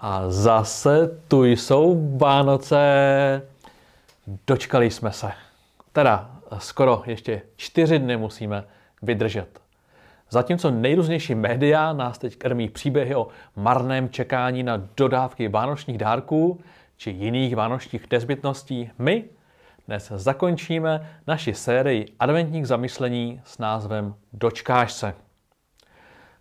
A zase tu jsou Vánoce. Dočkali jsme se. Teda skoro ještě čtyři dny musíme vydržet. Zatímco nejrůznější média nás teď krmí příběhy o marném čekání na dodávky vánočních dárků či jiných vánočních nezbytností, my dnes zakončíme naši sérii adventních zamyslení s názvem Dočkáš se.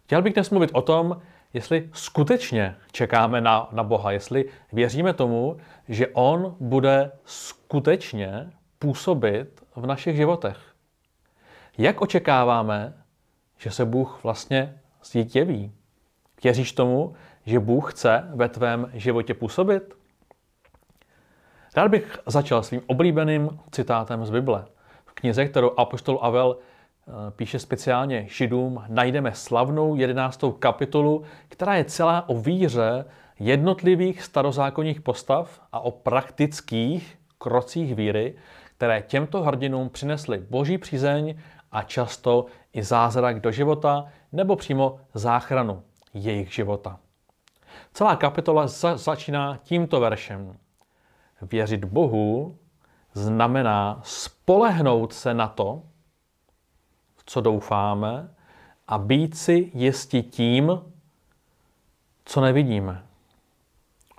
Chtěl bych dnes mluvit o tom, jestli skutečně čekáme na, na Boha, jestli věříme tomu, že On bude skutečně působit v našich životech. Jak očekáváme, že se Bůh vlastně zjeví? Věříš tomu, že Bůh chce ve tvém životě působit? Rád bych začal svým oblíbeným citátem z Bible. V knize, kterou apostol Avel píše speciálně Židům, najdeme slavnou jedenáctou kapitolu, která je celá o víře jednotlivých starozákonních postav a o praktických krocích víry, které těmto hrdinům přinesly boží přízeň a často i zázrak do života nebo přímo záchranu jejich života. Celá kapitola za- začíná tímto veršem. Věřit Bohu znamená spolehnout se na to, co doufáme, a být si jistí tím, co nevidíme.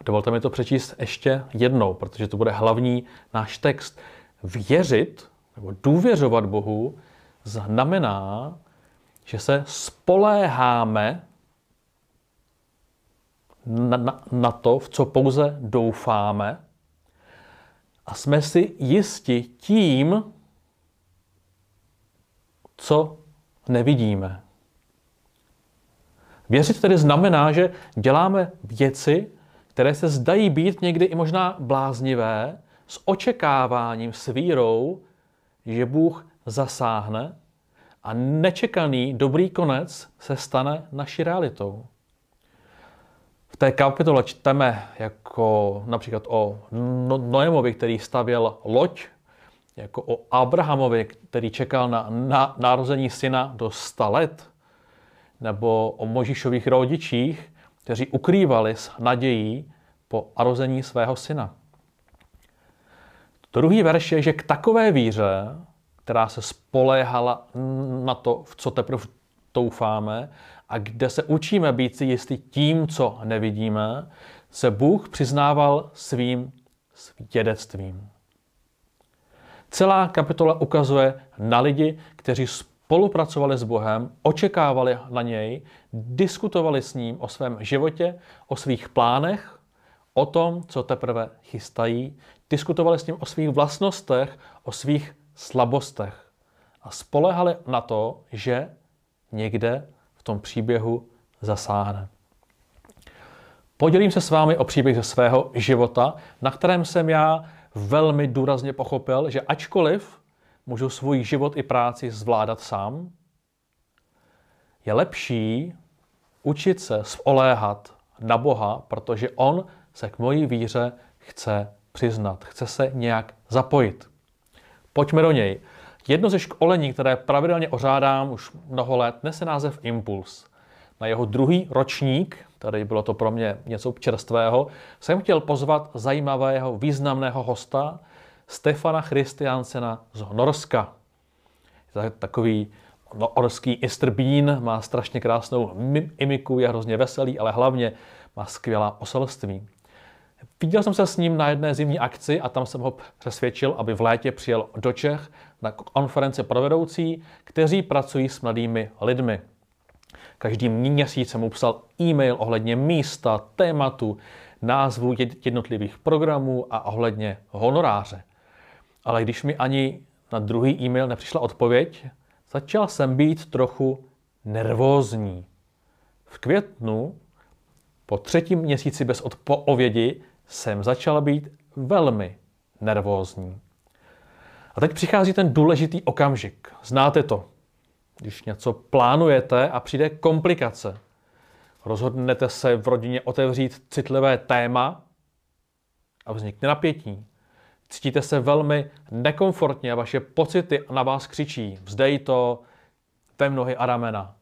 Dovolte mi to přečíst ještě jednou, protože to bude hlavní náš text. Věřit nebo důvěřovat Bohu znamená, že se spoléháme na, na, na to, v co pouze doufáme, a jsme si jisti tím, co nevidíme. Věřit tedy znamená, že děláme věci, které se zdají být někdy i možná bláznivé, s očekáváním, s vírou, že Bůh zasáhne a nečekaný dobrý konec se stane naší realitou. V té kapitole čteme jako například o no- Noémovi, který stavěl loď, jako o Abrahamovi, který čekal na, na narození syna do 100 let, nebo o Možíšových rodičích, kteří ukrývali s nadějí po narození svého syna. Druhý verš je, že k takové víře, která se spoléhala na to, v co teprve doufáme, a kde se učíme být si jistý tím, co nevidíme, se Bůh přiznával svým svědectvím. Celá kapitola ukazuje na lidi, kteří spolupracovali s Bohem, očekávali na něj, diskutovali s ním o svém životě, o svých plánech, o tom, co teprve chystají, diskutovali s ním o svých vlastnostech, o svých slabostech a spolehali na to, že někde v tom příběhu zasáhne. Podělím se s vámi o příběh ze svého života, na kterém jsem já velmi důrazně pochopil, že ačkoliv můžu svůj život i práci zvládat sám, je lepší učit se spoléhat na Boha, protože On se k mojí víře chce přiznat, chce se nějak zapojit. Pojďme do něj. Jedno ze školení, které pravidelně ořádám už mnoho let, nese název Impuls. Na jeho druhý ročník, tady bylo to pro mě něco čerstvého, jsem chtěl pozvat zajímavého, významného hosta, Stefana Christiansena z Norska. Je takový norský istrbín, má strašně krásnou imiku, je hrozně veselý, ale hlavně má skvělá poselství. Viděl jsem se s ním na jedné zimní akci a tam jsem ho přesvědčil, aby v létě přijel do Čech na konferenci pro vedoucí, kteří pracují s mladými lidmi. Každý měsíc jsem mu psal e-mail ohledně místa, tématu, názvu jednotlivých programů a ohledně honoráře. Ale když mi ani na druhý e-mail nepřišla odpověď, začal jsem být trochu nervózní. V květnu, po třetím měsíci bez odpovědi, jsem začal být velmi nervózní. A teď přichází ten důležitý okamžik. Znáte to. Když něco plánujete a přijde komplikace. Rozhodnete se v rodině otevřít citlivé téma a vznikne napětí. Cítíte se velmi nekomfortně a vaše pocity na vás křičí. Vzdej to, ve nohy a ramena.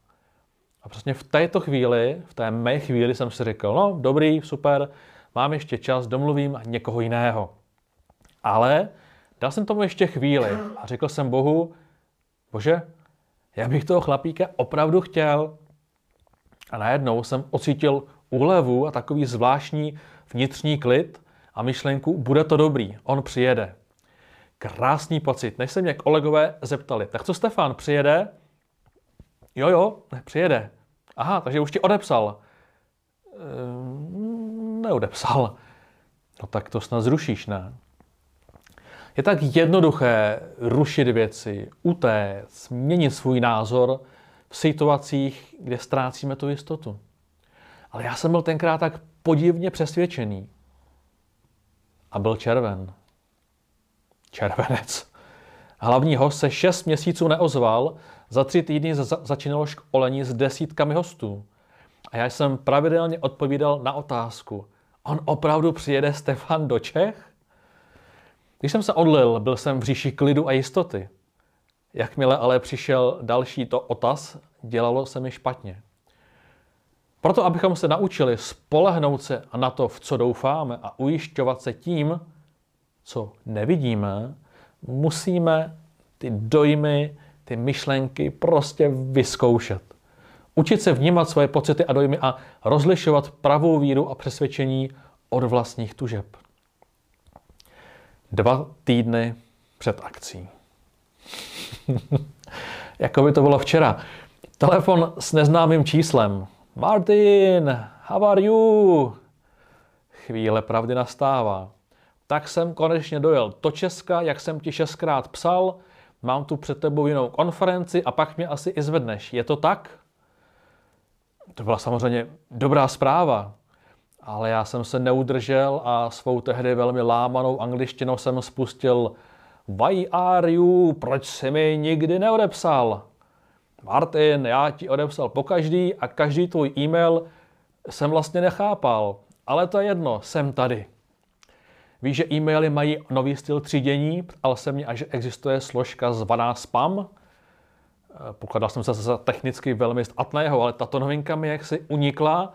A A přesně v této chvíli, v té mé chvíli jsem si řekl, no dobrý, super, mám ještě čas, domluvím někoho jiného. Ale dal jsem tomu ještě chvíli a řekl jsem Bohu, bože, já bych toho chlapíka opravdu chtěl. A najednou jsem ocítil úlevu a takový zvláštní vnitřní klid a myšlenku, bude to dobrý, on přijede. Krásný pocit. Než se mě kolegové zeptali, tak co Stefan, přijede? Jo, jo, přijede. Aha, takže už ti odepsal. Ehm, neodepsal. No tak to snad zrušíš, ne? Je tak jednoduché rušit věci, utéct, měnit svůj názor v situacích, kde ztrácíme tu jistotu. Ale já jsem byl tenkrát tak podivně přesvědčený. A byl červen. Červenec. Hlavní host se šest měsíců neozval, za tři týdny začínalo školení s desítkami hostů. A já jsem pravidelně odpovídal na otázku, on opravdu přijede Stefan do Čech? Když jsem se odlil, byl jsem v říši klidu a jistoty. Jakmile ale přišel další to otaz, dělalo se mi špatně. Proto, abychom se naučili spolehnout se na to, v co doufáme a ujišťovat se tím, co nevidíme, musíme ty dojmy, ty myšlenky prostě vyzkoušet. Učit se vnímat svoje pocity a dojmy a rozlišovat pravou víru a přesvědčení od vlastních tužeb. Dva týdny před akcí. jako by to bylo včera. Telefon s neznámým číslem. Martin, how are you? Chvíle pravdy nastává. Tak jsem konečně dojel do Česka, jak jsem ti šestkrát psal, mám tu před tebou jinou konferenci a pak mě asi i zvedneš. Je to tak? To byla samozřejmě dobrá zpráva, ale já jsem se neudržel a svou tehdy velmi lámanou angličtinou jsem spustil Why are you? Proč jsi mi nikdy neodepsal? Martin, já ti odepsal po každý a každý tvůj e-mail jsem vlastně nechápal. Ale to je jedno, jsem tady. Víš, že e-maily mají nový styl třídění, ale se mě, že existuje složka zvaná spam. Pokladal jsem se za technicky velmi statného, ale tato novinka mi jaksi unikla.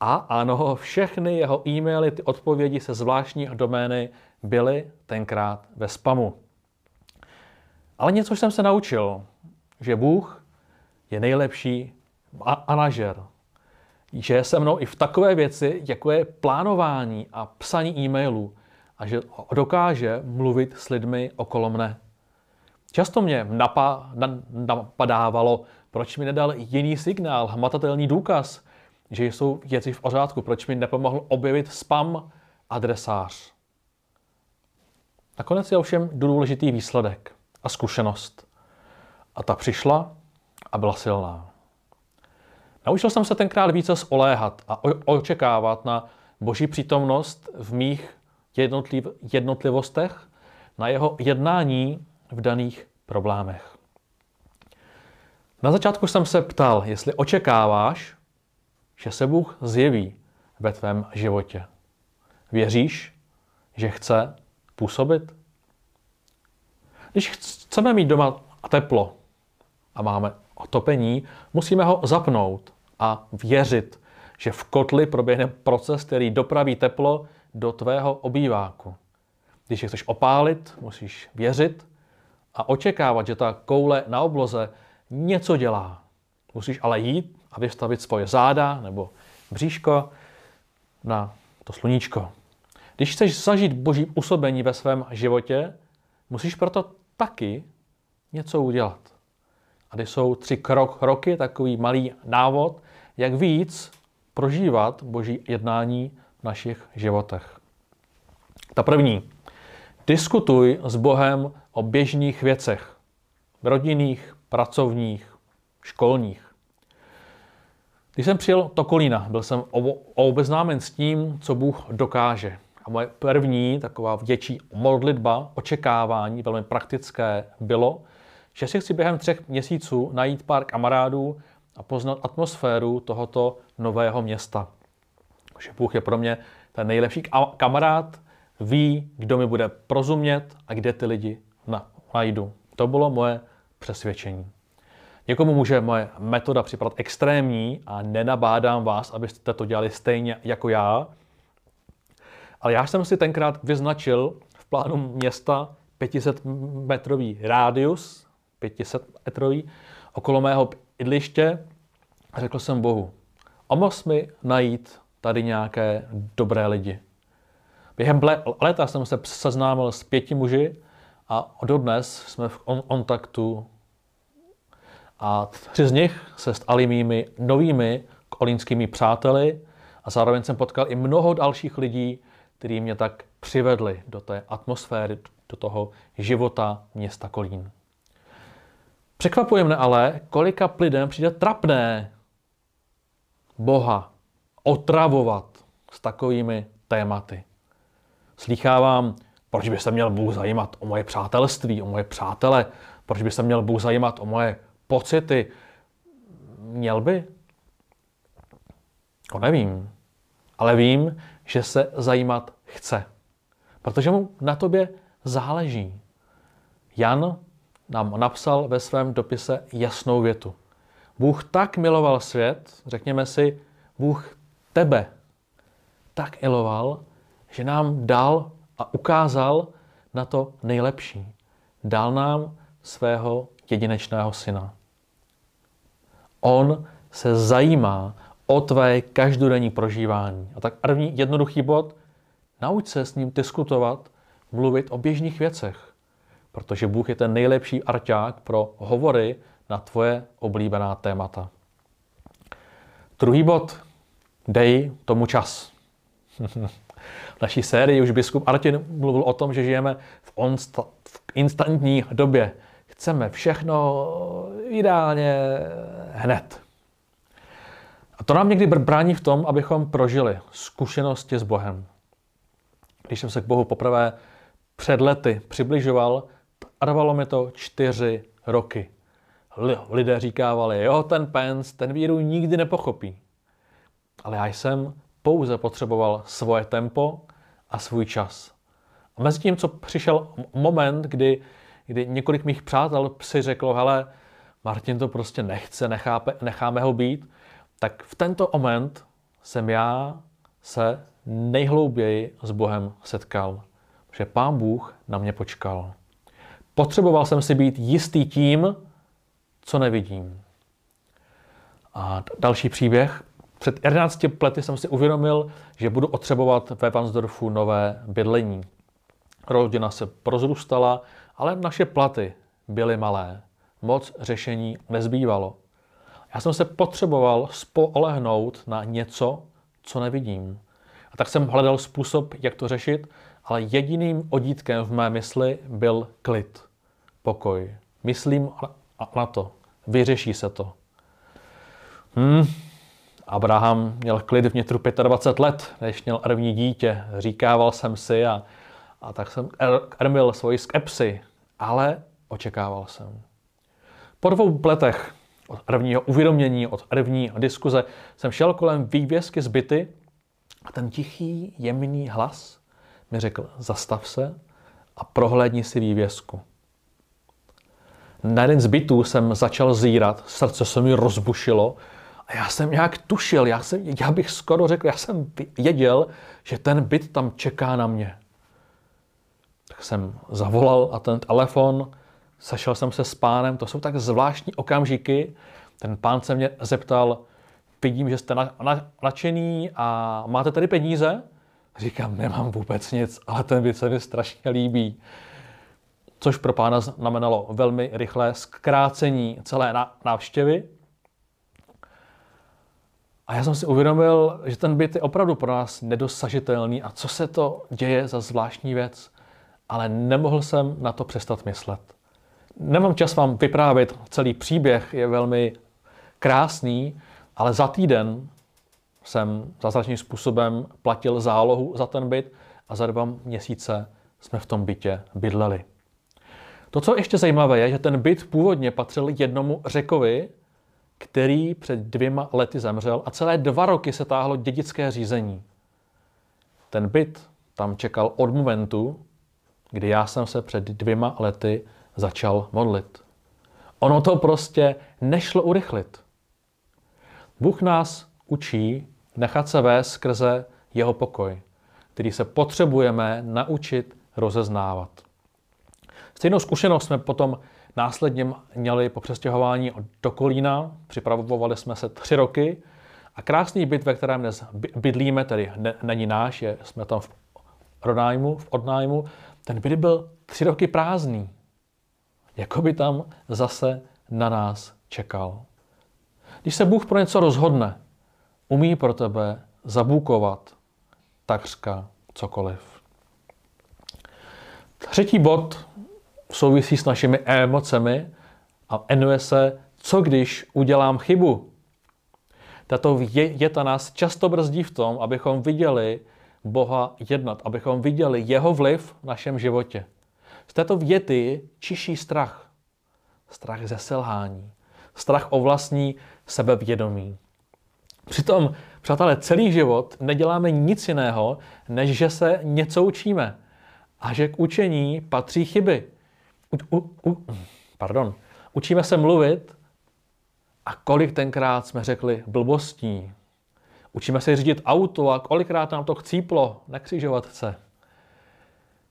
A ano, všechny jeho e-maily, ty odpovědi se zvláštní domény byly tenkrát ve spamu. Ale něco jsem se naučil, že Bůh je nejlepší manažer. Že je se mnou i v takové věci, jako je plánování a psaní e-mailů a že dokáže mluvit s lidmi okolo mne. Často mě napa, napadávalo, proč mi nedal jiný signál, hmatatelný důkaz, že jsou věci v pořádku, proč mi nepomohl objevit spam adresář. Nakonec je ovšem důležitý výsledek a zkušenost. A ta přišla a byla silná. Naučil jsem se tenkrát více spoléhat a očekávat na boží přítomnost v mých jednotliv, jednotlivostech, na jeho jednání v daných problémech. Na začátku jsem se ptal, jestli očekáváš, že se Bůh zjeví ve tvém životě. Věříš, že chce působit? Když chceme mít doma teplo a máme otopení, musíme ho zapnout a věřit, že v kotli proběhne proces, který dopraví teplo do tvého obýváku. Když je chceš opálit, musíš věřit a očekávat, že ta koule na obloze něco dělá. Musíš ale jít a vystavit svoje záda nebo bříško na to sluníčko. Když chceš zažít boží působení ve svém životě, musíš proto taky něco udělat. A když jsou tři krok, roky, takový malý návod, jak víc prožívat boží jednání v našich životech. Ta první. Diskutuj s Bohem o běžných věcech. Rodinných, pracovních, školních. Když jsem přijel do Kolína, byl jsem obeznámen s tím, co Bůh dokáže. A moje první taková větší modlitba, očekávání, velmi praktické, bylo, že si chci během třech měsíců najít pár kamarádů a poznat atmosféru tohoto nového města. Že Bůh je pro mě ten nejlepší kamarád, ví, kdo mi bude prozumět a kde ty lidi najdu. To bylo moje přesvědčení. Někomu může moje metoda připadat extrémní a nenabádám vás, abyste to dělali stejně jako já. Ale já jsem si tenkrát vyznačil v plánu města 500 metrový rádius, 500 metrový, okolo mého bydliště a řekl jsem Bohu, omoz mi najít tady nějaké dobré lidi. Během léta jsem se seznámil s pěti muži a dodnes jsme v kontaktu a tři z nich se stali mými novými kolínskými přáteli a zároveň jsem potkal i mnoho dalších lidí, kteří mě tak přivedli do té atmosféry, do toho života města Kolín. Překvapuje mne ale, kolika lidem přijde trapné Boha otravovat s takovými tématy. Slýchávám, proč by se měl Bůh zajímat o moje přátelství, o moje přátele, proč by se měl Bůh zajímat o moje pocity. Měl by? To nevím. Ale vím, že se zajímat chce. Protože mu na tobě záleží. Jan nám napsal ve svém dopise jasnou větu. Bůh tak miloval svět, řekněme si, Bůh tebe tak miloval, že nám dal a ukázal na to nejlepší. Dal nám svého jedinečného syna. On se zajímá o tvé každodenní prožívání. A tak první jednoduchý bod, nauč se s ním diskutovat, mluvit o běžných věcech. Protože Bůh je ten nejlepší arťák pro hovory na tvoje oblíbená témata. Druhý bod, dej tomu čas. v naší sérii už biskup Artin mluvil o tom, že žijeme v, onsta, v instantní době. Chceme všechno ideálně hned. A to nám někdy brání v tom, abychom prožili zkušenosti s Bohem. Když jsem se k Bohu poprvé před lety přibližoval, trvalo mi to čtyři roky. Lidé říkávali, jo, ten pens, ten víru nikdy nepochopí. Ale já jsem pouze potřeboval svoje tempo a svůj čas. A mezi tím, co přišel moment, kdy, kdy několik mých přátel si řeklo, hele, Martin to prostě nechce, nechápe, necháme ho být, tak v tento moment jsem já se nejhlouběji s Bohem setkal. Že Pán Bůh na mě počkal. Potřeboval jsem si být jistý tím, co nevidím. A další příběh. Před 11 lety jsem si uvědomil, že budu potřebovat ve Vansdorfu nové bydlení. Rodina se prozrůstala, ale naše platy byly malé. Moc řešení nezbývalo. Já jsem se potřeboval spolehnout na něco, co nevidím. A tak jsem hledal způsob, jak to řešit, ale jediným odítkem v mé mysli byl klid, pokoj. Myslím na to. Vyřeší se to. Hmm, Abraham měl klid vnitru 25 let, než měl první dítě. Říkával jsem si a, a tak jsem krmil svoji skepsy, ale očekával jsem. Po dvou letech od prvního uvědomění, od první diskuze jsem šel kolem vývězky zbyty a ten tichý, jemný hlas mi řekl, zastav se a prohlédni si vývězku. Na jeden z bytů jsem začal zírat, srdce se mi rozbušilo a já jsem nějak tušil, já, jsem, já bych skoro řekl, já jsem věděl, že ten byt tam čeká na mě. Tak jsem zavolal a ten telefon, sešel jsem se s pánem, to jsou tak zvláštní okamžiky. Ten pán se mě zeptal, vidím, že jste na, na, nadšený a máte tady peníze? Říkám, nemám vůbec nic, ale ten byt se mi strašně líbí. Což pro pána znamenalo velmi rychlé zkrácení celé návštěvy. A já jsem si uvědomil, že ten byt je opravdu pro nás nedosažitelný a co se to děje za zvláštní věc. Ale nemohl jsem na to přestat myslet. Nemám čas vám vyprávět celý příběh, je velmi krásný, ale za týden jsem zázračným způsobem platil zálohu za ten byt a za dva měsíce jsme v tom bytě bydleli. To, co ještě zajímavé, je, že ten byt původně patřil jednomu řekovi, který před dvěma lety zemřel a celé dva roky se táhlo dědické řízení. Ten byt tam čekal od momentu, kdy já jsem se před dvěma lety začal modlit. Ono to prostě nešlo urychlit. Bůh nás učí nechat se vést skrze jeho pokoj, který se potřebujeme naučit rozeznávat. Stejnou zkušenost jsme potom následně měli po přestěhování do Kolína. Připravovali jsme se tři roky a krásný byt, ve kterém dnes bydlíme, tedy ne, není náš, je, jsme tam v pronájmu, v odnájmu, ten byt byl tři roky prázdný. Jako by tam zase na nás čekal. Když se Bůh pro něco rozhodne, umí pro tebe zabůkovat takřka cokoliv. Třetí bod souvisí s našimi emocemi a jmenuje se Co když udělám chybu? Tato věta nás často brzdí v tom, abychom viděli Boha jednat, abychom viděli jeho vliv v našem životě. Z této věty čiší strach. Strach ze selhání. Strach o vlastní sebevědomí. Přitom, přátelé, celý život neděláme nic jiného, než že se něco učíme. A že k učení patří chyby. U, u, u, pardon. Učíme se mluvit a kolik tenkrát jsme řekli blbostí. Učíme se řídit auto a kolikrát nám to chcíplo na křižovatce.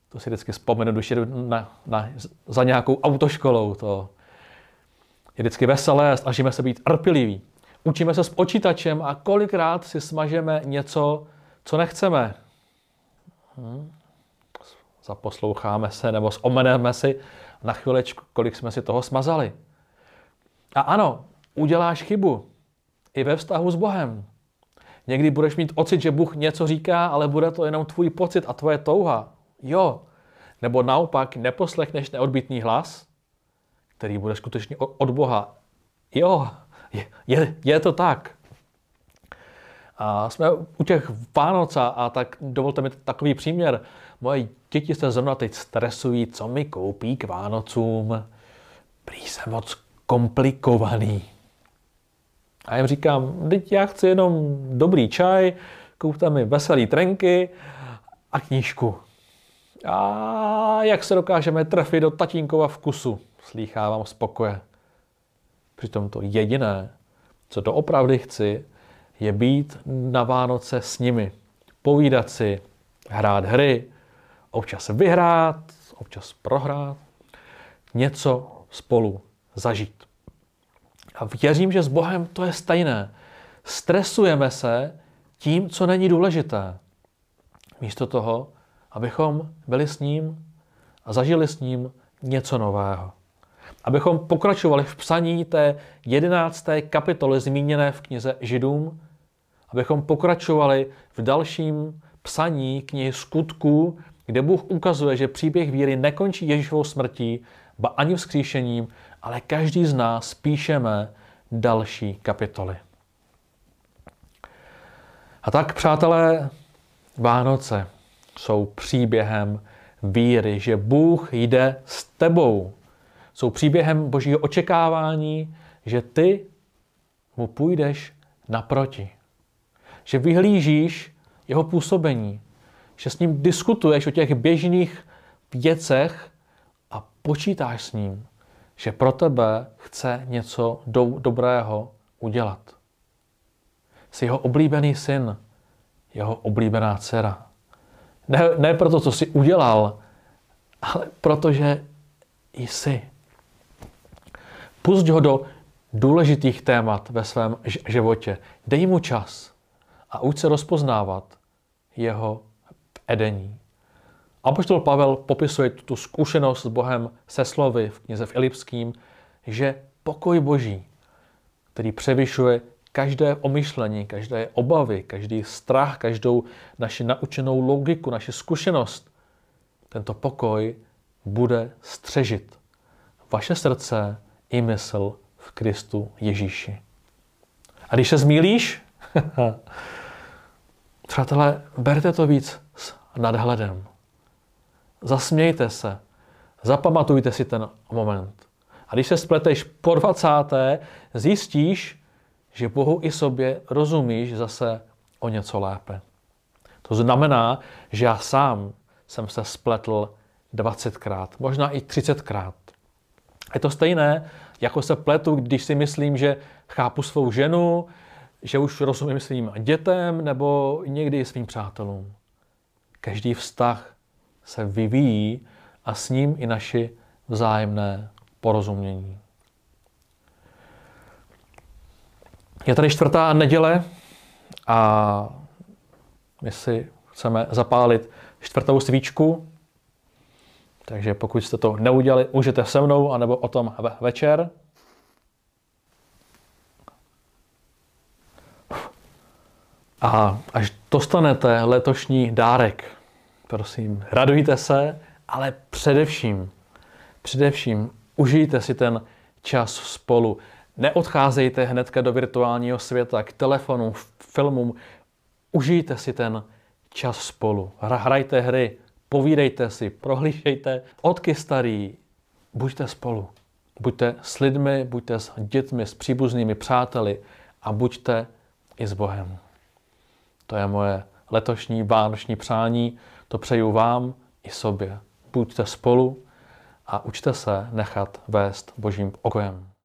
To si vždycky vzpomenu, když jdu na, na, za nějakou autoškolou. To je vždycky veselé, snažíme se být trpěliví. Učíme se s počítačem a kolikrát si smažeme něco, co nechceme. Hm? Zaposloucháme se nebo zomeneme si na chvilečku, kolik jsme si toho smazali. A ano, uděláš chybu. I ve vztahu s Bohem. Někdy budeš mít pocit, že Bůh něco říká, ale bude to jenom tvůj pocit a tvoje touha. Jo. Nebo naopak neposlechneš neodbitný hlas, který bude skutečně od Boha. Jo, je, je, je to tak. A jsme u těch Vánoc a tak dovolte mi takový příměr. Moje děti se zrovna teď stresují, co mi koupí k Vánocům. Prý jsem moc komplikovaný. A jim říkám, teď já chci jenom dobrý čaj, kupte mi veselý trenky a knížku. A jak se dokážeme trefit do tatínkova vkusu, slýchávám spokoje. Přitom to jediné, co to opravdu chci, je být na Vánoce s nimi. Povídat si, hrát hry, občas vyhrát, občas prohrát, něco spolu zažít. A věřím, že s Bohem to je stejné. Stresujeme se tím, co není důležité. Místo toho, abychom byli s ním a zažili s ním něco nového. Abychom pokračovali v psaní té jedenácté kapitoly zmíněné v knize Židům, abychom pokračovali v dalším psaní knihy skutků, kde Bůh ukazuje, že příběh víry nekončí Ježíšovou smrtí, ba ani vzkříšením, ale každý z nás píšeme další kapitoly. A tak, přátelé, Vánoce jsou příběhem víry, že Bůh jde s tebou. Jsou příběhem božího očekávání, že ty mu půjdeš naproti. Že vyhlížíš jeho působení, že s ním diskutuješ o těch běžných věcech a počítáš s ním, že pro tebe chce něco do, dobrého udělat. Jsi jeho oblíbený syn, jeho oblíbená dcera. Ne, ne proto, co jsi udělal, ale protože jsi. Pusť ho do důležitých témat ve svém životě. Dej mu čas a uč se rozpoznávat jeho edení. Apoštol Pavel popisuje tu zkušenost s Bohem se slovy v knize v Elipským, že pokoj Boží, který převyšuje každé omyšlení, každé obavy, každý strach, každou naši naučenou logiku, naši zkušenost, tento pokoj bude střežit vaše srdce i mysl v Kristu Ježíši. A když se zmílíš, přátelé, berte to víc s nadhledem. Zasmějte se. Zapamatujte si ten moment. A když se spleteš po 20. zjistíš, že Bohu i sobě rozumíš zase o něco lépe. To znamená, že já sám jsem se spletl 20krát, možná i 30krát. Je to stejné, jako se pletu, když si myslím, že chápu svou ženu, že už rozumím svým dětem nebo někdy svým přátelům. Každý vztah se vyvíjí a s ním i naši vzájemné porozumění. Je tady čtvrtá neděle a my si chceme zapálit čtvrtou svíčku. Takže pokud jste to neudělali, můžete se mnou, anebo o tom večer. A až dostanete letošní dárek, prosím, radujte se, ale především, především užijte si ten čas spolu. Neodcházejte hnedka do virtuálního světa, k telefonu, filmům. Užijte si ten čas spolu. Hrajte hry, povídejte si, prohlížejte. Odky starý, buďte spolu. Buďte s lidmi, buďte s dětmi, s příbuznými přáteli a buďte i s Bohem. To je moje letošní vánoční přání. To přeju vám i sobě. Buďte spolu a učte se nechat vést Božím okojem.